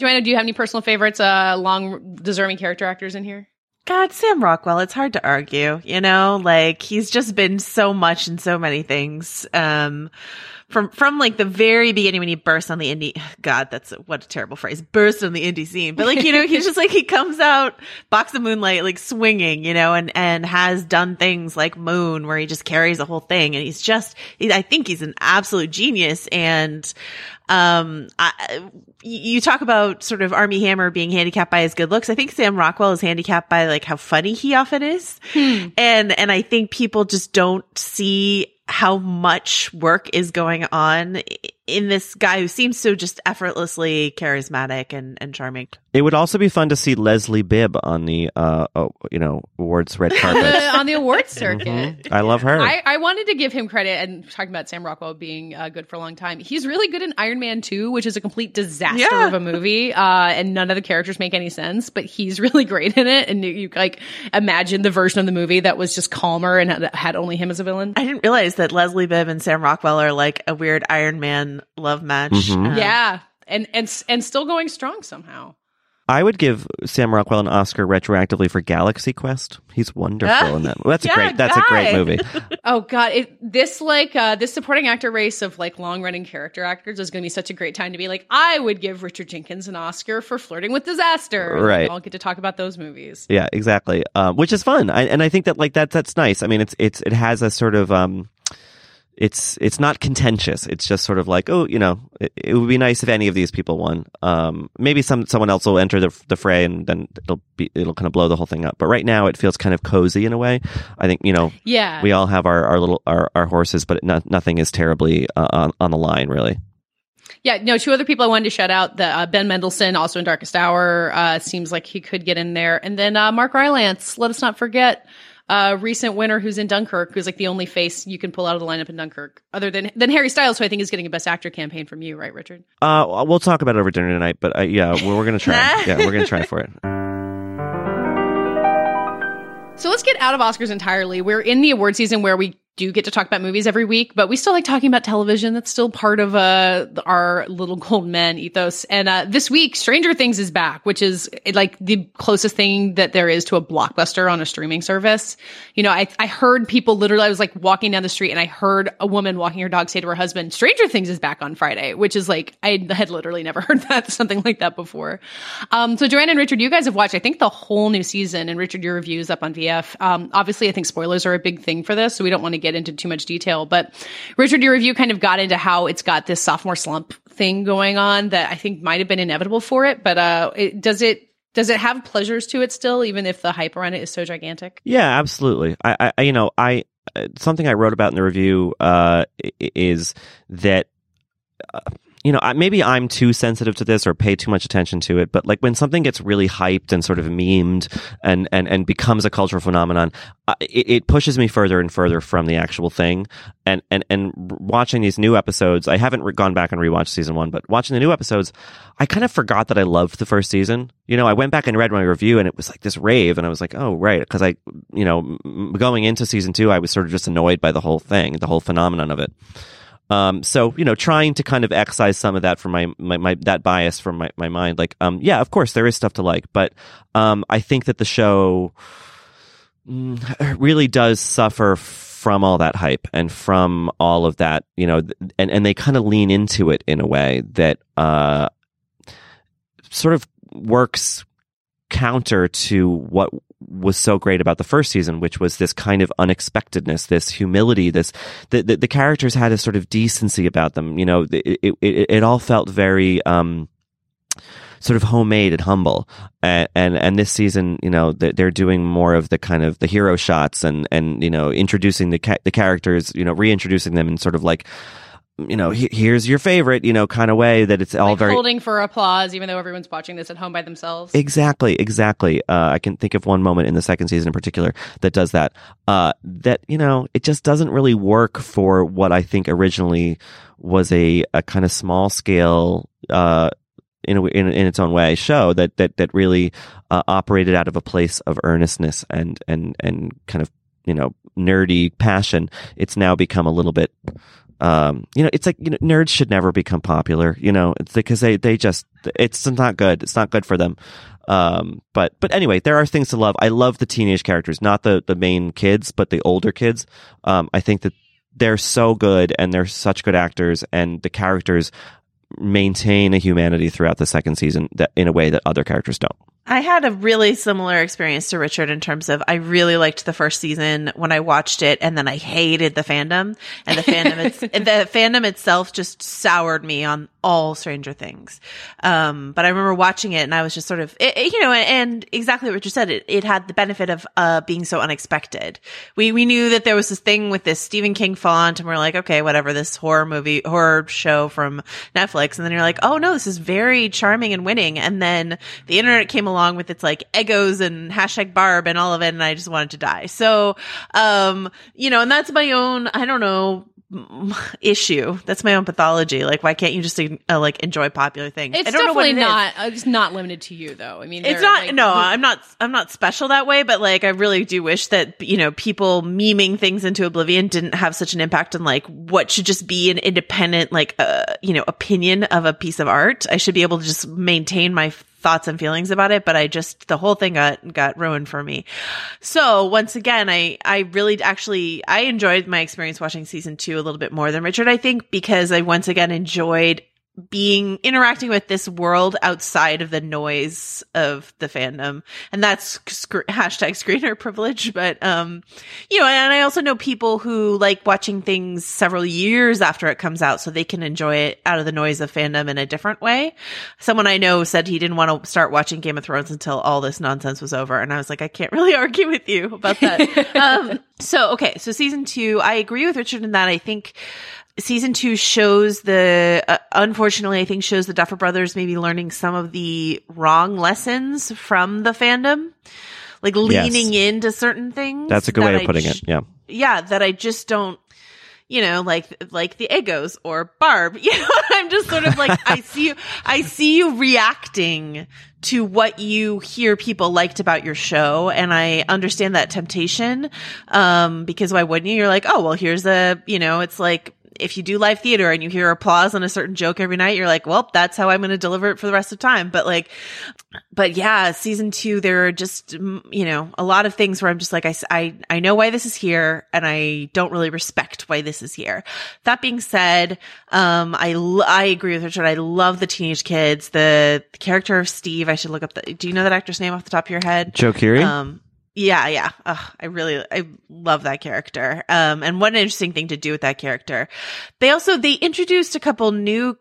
Joanna, do you have any personal favorites, uh, long deserving character actors in here? God, Sam Rockwell, it's hard to argue, you know, like he's just been so much in so many things. Um, from, from like the very beginning when he burst on the indie, God, that's a, what a terrible phrase, burst on the indie scene. But like, you know, he's just like, he comes out box of moonlight, like swinging, you know, and, and has done things like moon where he just carries the whole thing. And he's just, he, I think he's an absolute genius. And, um, I, you talk about sort of Armie Hammer being handicapped by his good looks. I think Sam Rockwell is handicapped by like how funny he often is. Hmm. And, and I think people just don't see how much work is going on in this guy who seems so just effortlessly charismatic and, and charming. It would also be fun to see Leslie Bibb on the, uh, oh, you know, awards red carpet. on the awards circuit. Mm-hmm. I love her. I, I, wanted to give him credit and talking about Sam Rockwell being uh, good for a long time. He's really good in Iron Man 2, which is a complete disaster yeah. of a movie. Uh, and none of the characters make any sense, but he's really great in it. And you, you, like imagine the version of the movie that was just calmer and had, had only him as a villain. I didn't realize that Leslie Bibb and Sam Rockwell are like a weird Iron Man love match. Mm-hmm. Uh, yeah, and and and still going strong somehow. I would give Sam Rockwell an Oscar retroactively for Galaxy Quest. He's wonderful in that. That's yeah, a great. That's guy. a great movie. oh God, it, this like uh, this supporting actor race of like long running character actors is going to be such a great time to be like, I would give Richard Jenkins an Oscar for flirting with disaster. Right. I'll get to talk about those movies. Yeah, exactly. Um, which is fun, I, and I think that like that that's nice. I mean, it's it's it has a sort of um, it's it's not contentious. It's just sort of like, oh, you know, it, it, would be nice if any of these people won. Um, maybe some someone else will enter the the fray, and then it'll be it'll kind of blow the whole thing up. But right now, it feels kind of cozy in a way. I think you know, yeah, we all have our our little our, our horses, but not, nothing is terribly uh, on on the line, really. Yeah, no, two other people I wanted to shout out. The uh, Ben Mendelsohn, also in Darkest Hour, uh, seems like he could get in there, and then uh, Mark Rylance. Let us not forget uh, recent winner who's in Dunkirk, who's like the only face you can pull out of the lineup in Dunkirk, other than than Harry Styles, who I think is getting a Best Actor campaign from you, right, Richard? Uh, we'll talk about it over dinner tonight, but uh, yeah, we're, we're gonna try. yeah, we're gonna try for it. So let's get out of Oscars entirely. We're in the award season where we do get to talk about movies every week, but we still like talking about television. That's still part of uh, our little gold men ethos. And uh, this week, Stranger Things is back, which is like the closest thing that there is to a blockbuster on a streaming service. You know, I, I heard people literally, I was like walking down the street and I heard a woman walking her dog say to her husband, Stranger Things is back on Friday, which is like, I had literally never heard that, something like that before. Um, so Joanne and Richard, you guys have watched, I think, the whole new season. And Richard, your review is up on VF. Um, obviously, I think spoilers are a big thing for this, so we don't want to get into too much detail. But Richard, your review kind of got into how it's got this sophomore slump thing going on that I think might have been inevitable for it. But uh, it, does it does it have pleasures to it still, even if the hype around it is so gigantic? Yeah, absolutely. I, I you know, I something I wrote about in the review uh, is that. Uh, you know, maybe I'm too sensitive to this or pay too much attention to it, but like when something gets really hyped and sort of memed and, and, and becomes a cultural phenomenon, it, it, pushes me further and further from the actual thing. And, and, and watching these new episodes, I haven't gone back and rewatched season one, but watching the new episodes, I kind of forgot that I loved the first season. You know, I went back and read my review and it was like this rave and I was like, oh, right. Cause I, you know, going into season two, I was sort of just annoyed by the whole thing, the whole phenomenon of it. Um, so you know, trying to kind of excise some of that from my, my, my that bias from my, my mind. Like, um, yeah, of course there is stuff to like, but um, I think that the show mm, really does suffer from all that hype and from all of that, you know, and and they kind of lean into it in a way that uh, sort of works counter to what was so great about the first season, which was this kind of unexpectedness, this humility, this the the, the characters had a sort of decency about them. You know, it it, it, all felt very. Um, sort of homemade and humble. And, and, and this season, you know, they're doing more of the kind of the hero shots and, and, you know, introducing the, ca- the characters, you know, reintroducing them in sort of like, you know, he, here's your favorite, you know, kind of way that it's all like very holding for applause, even though everyone's watching this at home by themselves. Exactly, exactly. Uh, I can think of one moment in the second season in particular that does that. Uh, that you know, it just doesn't really work for what I think originally was a a kind of small scale. Uh, in, a, in, in its own way, show that that that really uh, operated out of a place of earnestness and and and kind of you know nerdy passion. It's now become a little bit um, you know, it's like you know, nerds should never become popular. You know, because they they just it's not good. It's not good for them. Um, but but anyway, there are things to love. I love the teenage characters, not the the main kids, but the older kids. Um, I think that they're so good and they're such good actors, and the characters maintain a humanity throughout the second season that in a way that other characters don't. I had a really similar experience to Richard in terms of I really liked the first season when I watched it, and then I hated the fandom, and the fandom it's, the fandom itself just soured me on all Stranger Things. Um, but I remember watching it, and I was just sort of, it, it, you know, and exactly what you said. It, it had the benefit of uh, being so unexpected. We we knew that there was this thing with this Stephen King font, and we're like, okay, whatever, this horror movie horror show from Netflix, and then you're like, oh no, this is very charming and winning, and then the internet came along along with its like egos and hashtag barb and all of it. And I just wanted to die. So, um, you know, and that's my own, I don't know, issue. That's my own pathology. Like, why can't you just uh, like enjoy popular things? It's I don't definitely know what not. Uh, it's not limited to you, though. I mean, it's not. like, no, I'm not. I'm not special that way. But like, I really do wish that you know people memeing things into oblivion didn't have such an impact on like what should just be an independent like uh you know opinion of a piece of art. I should be able to just maintain my thoughts and feelings about it, but I just the whole thing got got ruined for me. So once again, I I really actually I enjoyed my experience watching season two a little bit more than Richard, I think, because I once again enjoyed being interacting with this world outside of the noise of the fandom. And that's sc- hashtag screener privilege but um you know and i also know people who like watching things several years after it comes out so they can enjoy it out of the noise of fandom in a different way. Someone i know said he didn't want to start watching game of thrones until all this nonsense was over and i was like i can't really argue with you about that. Um so okay so season two i agree with richard in that i think season two shows the uh, unfortunately i think shows the duffer brothers maybe learning some of the wrong lessons from the fandom like leaning Yes. into certain things That's a good way of I putting j- it. Yeah. yeah that i just don't you know like like the egos or barb you know i'm just sort of like i see you i see you reacting to what you hear people liked about your show and i understand that temptation um because why wouldn't you you're like oh well here's a you know it's like if you do live theater and you hear applause on a certain joke every night, you're like, well, that's how I'm going to deliver it for the rest of time. But like, but yeah, season two, there are just, you know, a lot of things where I'm just like, I, I, I know why this is here and I don't really respect why this is here. That being said, um, I, I agree with Richard. I love the teenage kids, the, the character of Steve. I should look up the, do you know that actor's name off the top of your head? Joe Keery. Um, yeah, yeah. Ugh, I really, I love that character. Um, and what an interesting thing to do with that character. They also, they introduced a couple new,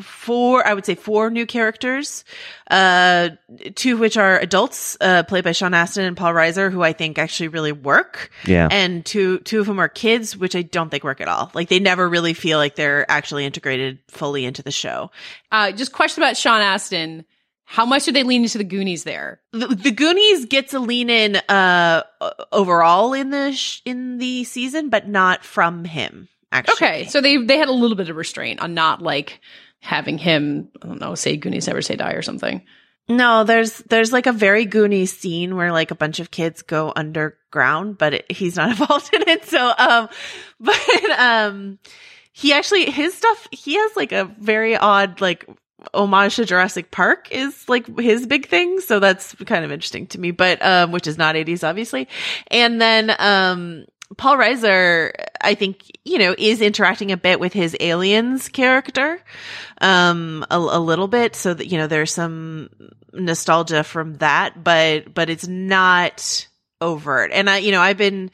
four, I would say four new characters, uh, two of which are adults, uh, played by Sean Astin and Paul Reiser, who I think actually really work. yeah. And two, two of them are kids, which I don't think work at all. Like they never really feel like they're actually integrated fully into the show. Uh, just question about Sean Astin. How much did they lean into the Goonies there? the, the Goonies gets a lean in uh overall in the sh- in the season, but not from him. Actually, Okay, so they they had a little bit of restraint on not like having him. I don't know, say Goonies never say die or something. no, there's there's like a very Goonies scene where like a bunch of kids go underground, but it, he's not involved in it. So, um, but um, he actually his stuff he has like a very odd like homage to Jurassic Park is like his big thing. So that's kind of interesting to me, but, um, which is not 80s, obviously. And then, um, Paul Reiser, I think, you know, is interacting a bit with his aliens character, um, a, a little bit. So that, you know, there's some nostalgia from that, but, but it's not overt. And I, you know, I've been,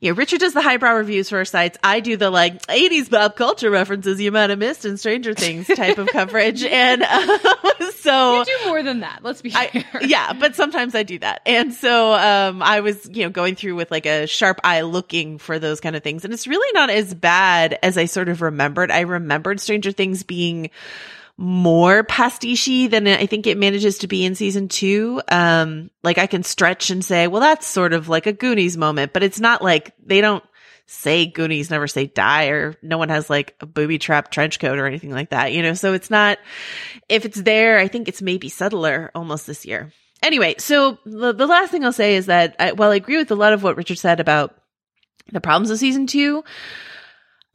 you know, Richard does the highbrow reviews for our sites. I do the like 80s pop culture references you might have missed in Stranger Things type of coverage. And uh, so You do more than that. Let's be I, fair. yeah, but sometimes I do that. And so, um, I was, you know, going through with like a sharp eye looking for those kind of things. And it's really not as bad as I sort of remembered. I remembered Stranger Things being more pastiche than I think it manages to be in season two. Um, like I can stretch and say, well, that's sort of like a Goonies moment, but it's not like they don't say Goonies never say die or no one has like a booby trap trench coat or anything like that, you know? So it's not, if it's there, I think it's maybe subtler almost this year. Anyway, so the, the last thing I'll say is that I, while I agree with a lot of what Richard said about the problems of season two,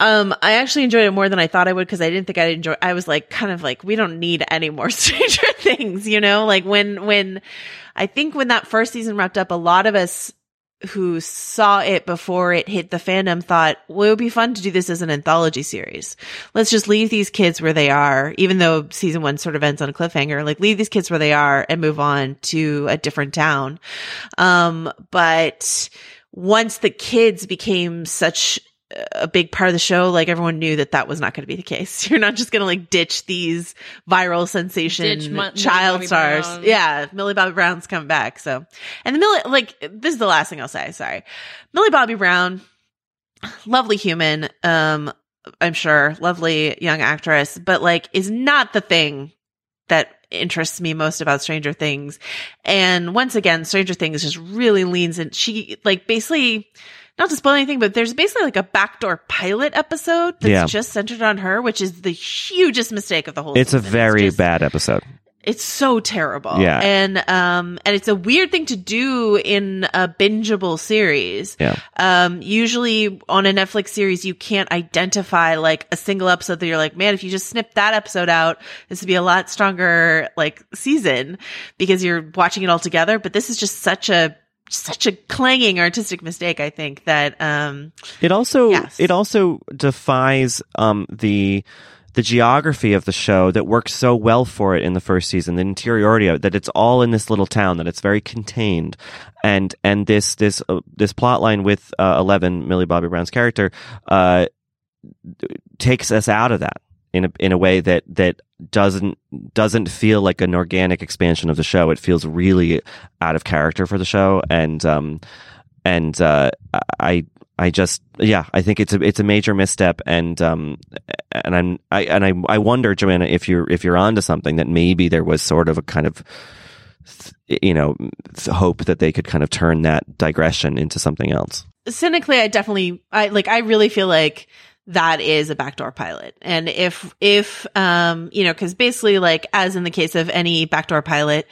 Um, I actually enjoyed it more than I thought I would because I didn't think I'd enjoy. I was like, kind of like, we don't need any more Stranger Things, you know. Like when when I think when that first season wrapped up, a lot of us who saw it before it hit the fandom thought, well, it would be fun to do this as an anthology series. Let's just leave these kids where they are, even though season one sort of ends on a cliffhanger, like leave these kids where they are and move on to a different town. Um, but once the kids became such a big part of the show, like everyone knew that that was not going to be the case. You're not just going to like ditch these viral sensation Ditch Mo- child Millie stars. Brown. Yeah, Millie Bobby Brown's coming back. So, and the Millie, like this is the last thing I'll say. Sorry, Millie Bobby Brown, lovely human. Um, I'm sure, lovely young actress, but like is not the thing that interests me most about Stranger Things. And once again, Stranger Things just really leans in. She like basically, not to spoil anything, but there's basically like a backdoor pilot episode that's Yeah. just centered on her, which is the hugest mistake of the whole It's a season. very just- bad episode. It's so terrible. Yeah. And um and it's a weird thing to do in a bingeable series. Yeah. Um usually on a Netflix series you can't identify like a single episode that you're like, man, if you just snip that episode out, this would be a lot stronger like season because you're watching it all together. But this is just such a such a clanging artistic mistake, I think, that um It also Yes. it also defies um the the geography of the show that works so well for it in the first season, the interiority of it, that it's all in this little town, that it's very contained, and and this this uh, this plot line with uh, Eleven, Millie Bobby Brown's character, uh, takes us out of that in a in a way that that doesn't doesn't feel like an organic expansion of the show. It feels really out of character for the show, and um and uh, I I just yeah I think it's a it's a major misstep, and um and I'm I and I I wonder Joanna if you're if you're onto something that maybe there was sort of a kind of you know hope that they could kind of turn that digression into something else. cynically i definitely i like i really feel like that is a backdoor pilot. And if if um you know because basically like as in the case of any backdoor pilot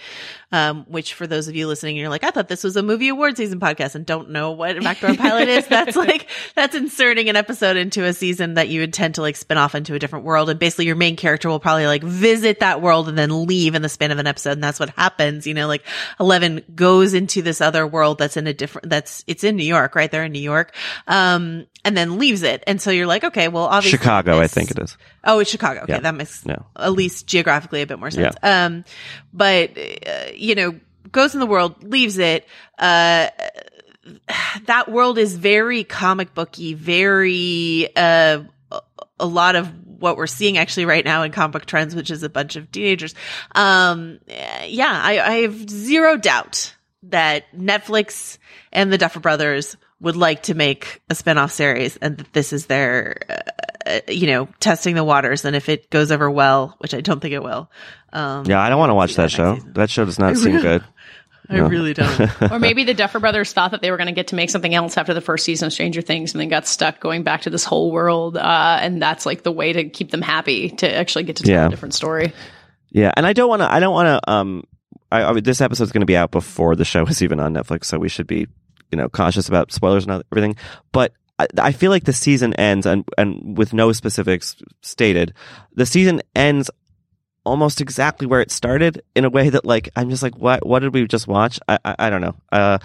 um which for those of you listening you're like i thought this was a movie award season podcast and don't know what a backdoor pilot is that's like that's inserting an episode into a season that you intend to like spin off into a different world and basically your main character will probably like visit that world and then leave in the span of an episode and that's what happens you know like 11 goes into this other world that's in a different that's it's in new york right they're in new york um and then leaves it and so you're like okay well obviously Chicago, I think it is. Oh, it's Chicago. Okay, Yeah. that makes No. at least geographically a bit more sense. Um, but uh, you know, goes in the world, leaves it. Uh, that world is very comic booky, very uh, a lot of what we're seeing actually right now in comic book trends, which is a bunch of teenagers. Um, yeah, I, I have zero doubt that Netflix and the Duffer Brothers would like to make a spin-off series and that this is their, uh, you know, testing the waters. And if it goes over well, which I don't think it will. Um, Yeah, I don't want to watch that that show. season. That show does not seem good. I really don't. or maybe the Duffer Brothers thought that they were going to get to make something else after the first season of Stranger Things, and then got stuck going back to this whole world. Uh, and that's like the way to keep them happy to actually get to tell Yeah. a different story. Yeah, and I don't want to. I don't want to. Um, I, I, this episode's going to be out before the show is even on Netflix, so we should be, you know, cautious about spoilers and everything. But I, I feel like the season ends, and and with no specifics stated, the season ends almost exactly where it started in a way that like I'm just like what what did we just watch? I I, I don't know. Uh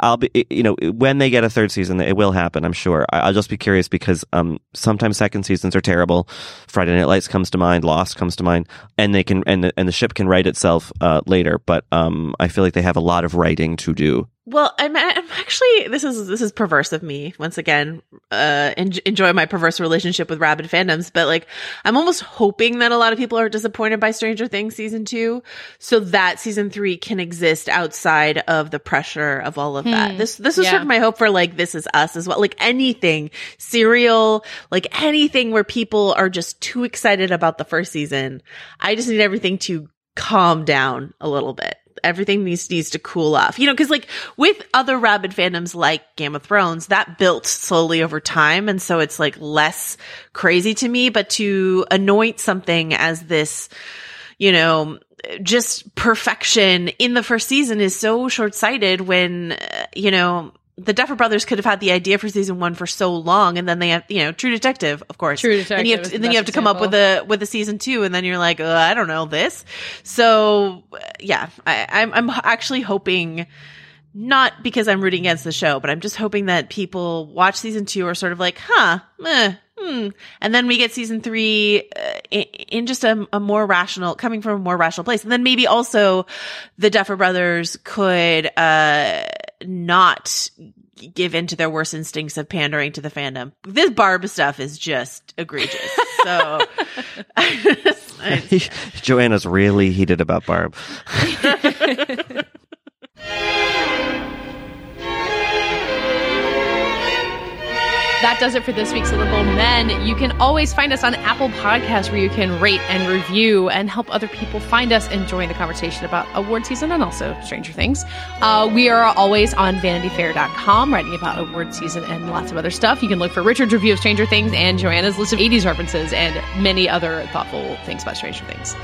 I'll be you know when they get a third season it will happen I'm sure. I, I'll just be curious because um sometimes second seasons are terrible. Friday Night Lights comes to mind Lost comes to mind and they can and the, and the ship can right itself uh later. But um I feel like they have a lot of writing to do Well, I'm, I'm actually this is this is perverse of me once again. Uh, en- enjoy my perverse relationship with rabid fandoms, but like I'm almost hoping that a lot of people are disappointed by Stranger Things season two, so that season three can exist outside of the pressure of all of that. This this is Yeah. sort of my hope for like This Is Us as well. Like anything serial, like anything where people are just too excited about the first season. I just need everything to calm down a little bit. Everything needs needs to cool off. You know, because like with other rabid fandoms like Game of Thrones, that built slowly over time, and so it's like less crazy to me. But to anoint something as this, you know, just perfection in the first season is so short sighted when, uh, you know, the Duffer Brothers could have had the idea for season one for so long, and then they have, you know, True Detective, of course. True Detective And you have to, and then you have to come up with example. a with a season two, and then you're like, uh, I don't know this. So yeah, I, I'm I'm actually hoping. Not because I'm rooting against the show, but I'm just hoping that people watch season two are sort of like, huh, eh, hmm. And then we get season three uh, in, in just a, a more rational, coming from a more rational place. And then maybe also the Duffer Brothers could, uh, not give in to their worst instincts of pandering to the fandom. This Barb stuff is just egregious. So, I- Joanna's really heated about Barb. That does it for this week's Little Men. You can always find us on Apple Podcasts where you can rate and review and help other people find us and join the conversation about award season and also Stranger Things. Uh, we are always on vanityfair.com writing about award season and lots of other stuff. You can look for Richard's review of Stranger Things and Joanna's list of 80s references and many other thoughtful things about Stranger Things.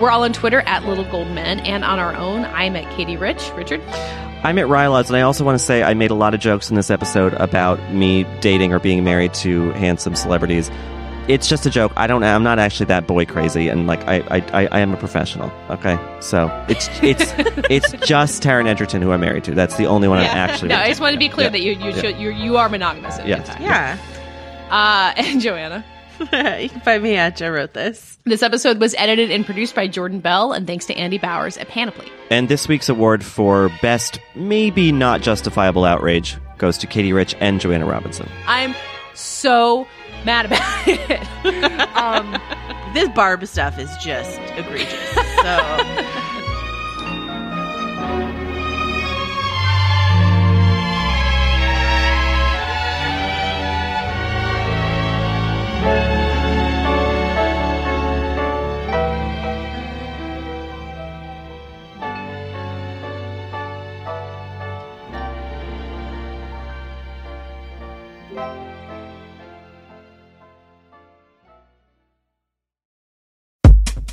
We're all on Twitter at Little Gold Men and on our own. I'm at Katie Rich. Richard? I'm at Rylaws, and I also want to say I made a lot of jokes in this episode about me dating or being married to handsome celebrities. It's just a joke. I don't. I'm not actually that boy crazy, and like I, I, I, I am a professional. Okay, so it's it's it's just Taron Egerton who I'm married to. That's the only one I'm actually. No, I just wanted to be clear Yeah. that you you, Yeah. should, you you are monogamous. in Yes. fact. yeah. Uh, and Joanna. You can find me at I wrote this. This episode was edited and produced by Jordan Bell, and thanks to Andy Bowers at Panoply. And this week's award for best, maybe not justifiable outrage, goes to Katie Rich and Joanna Robinson. I'm so mad about it. um, This Barb stuff is just egregious. So.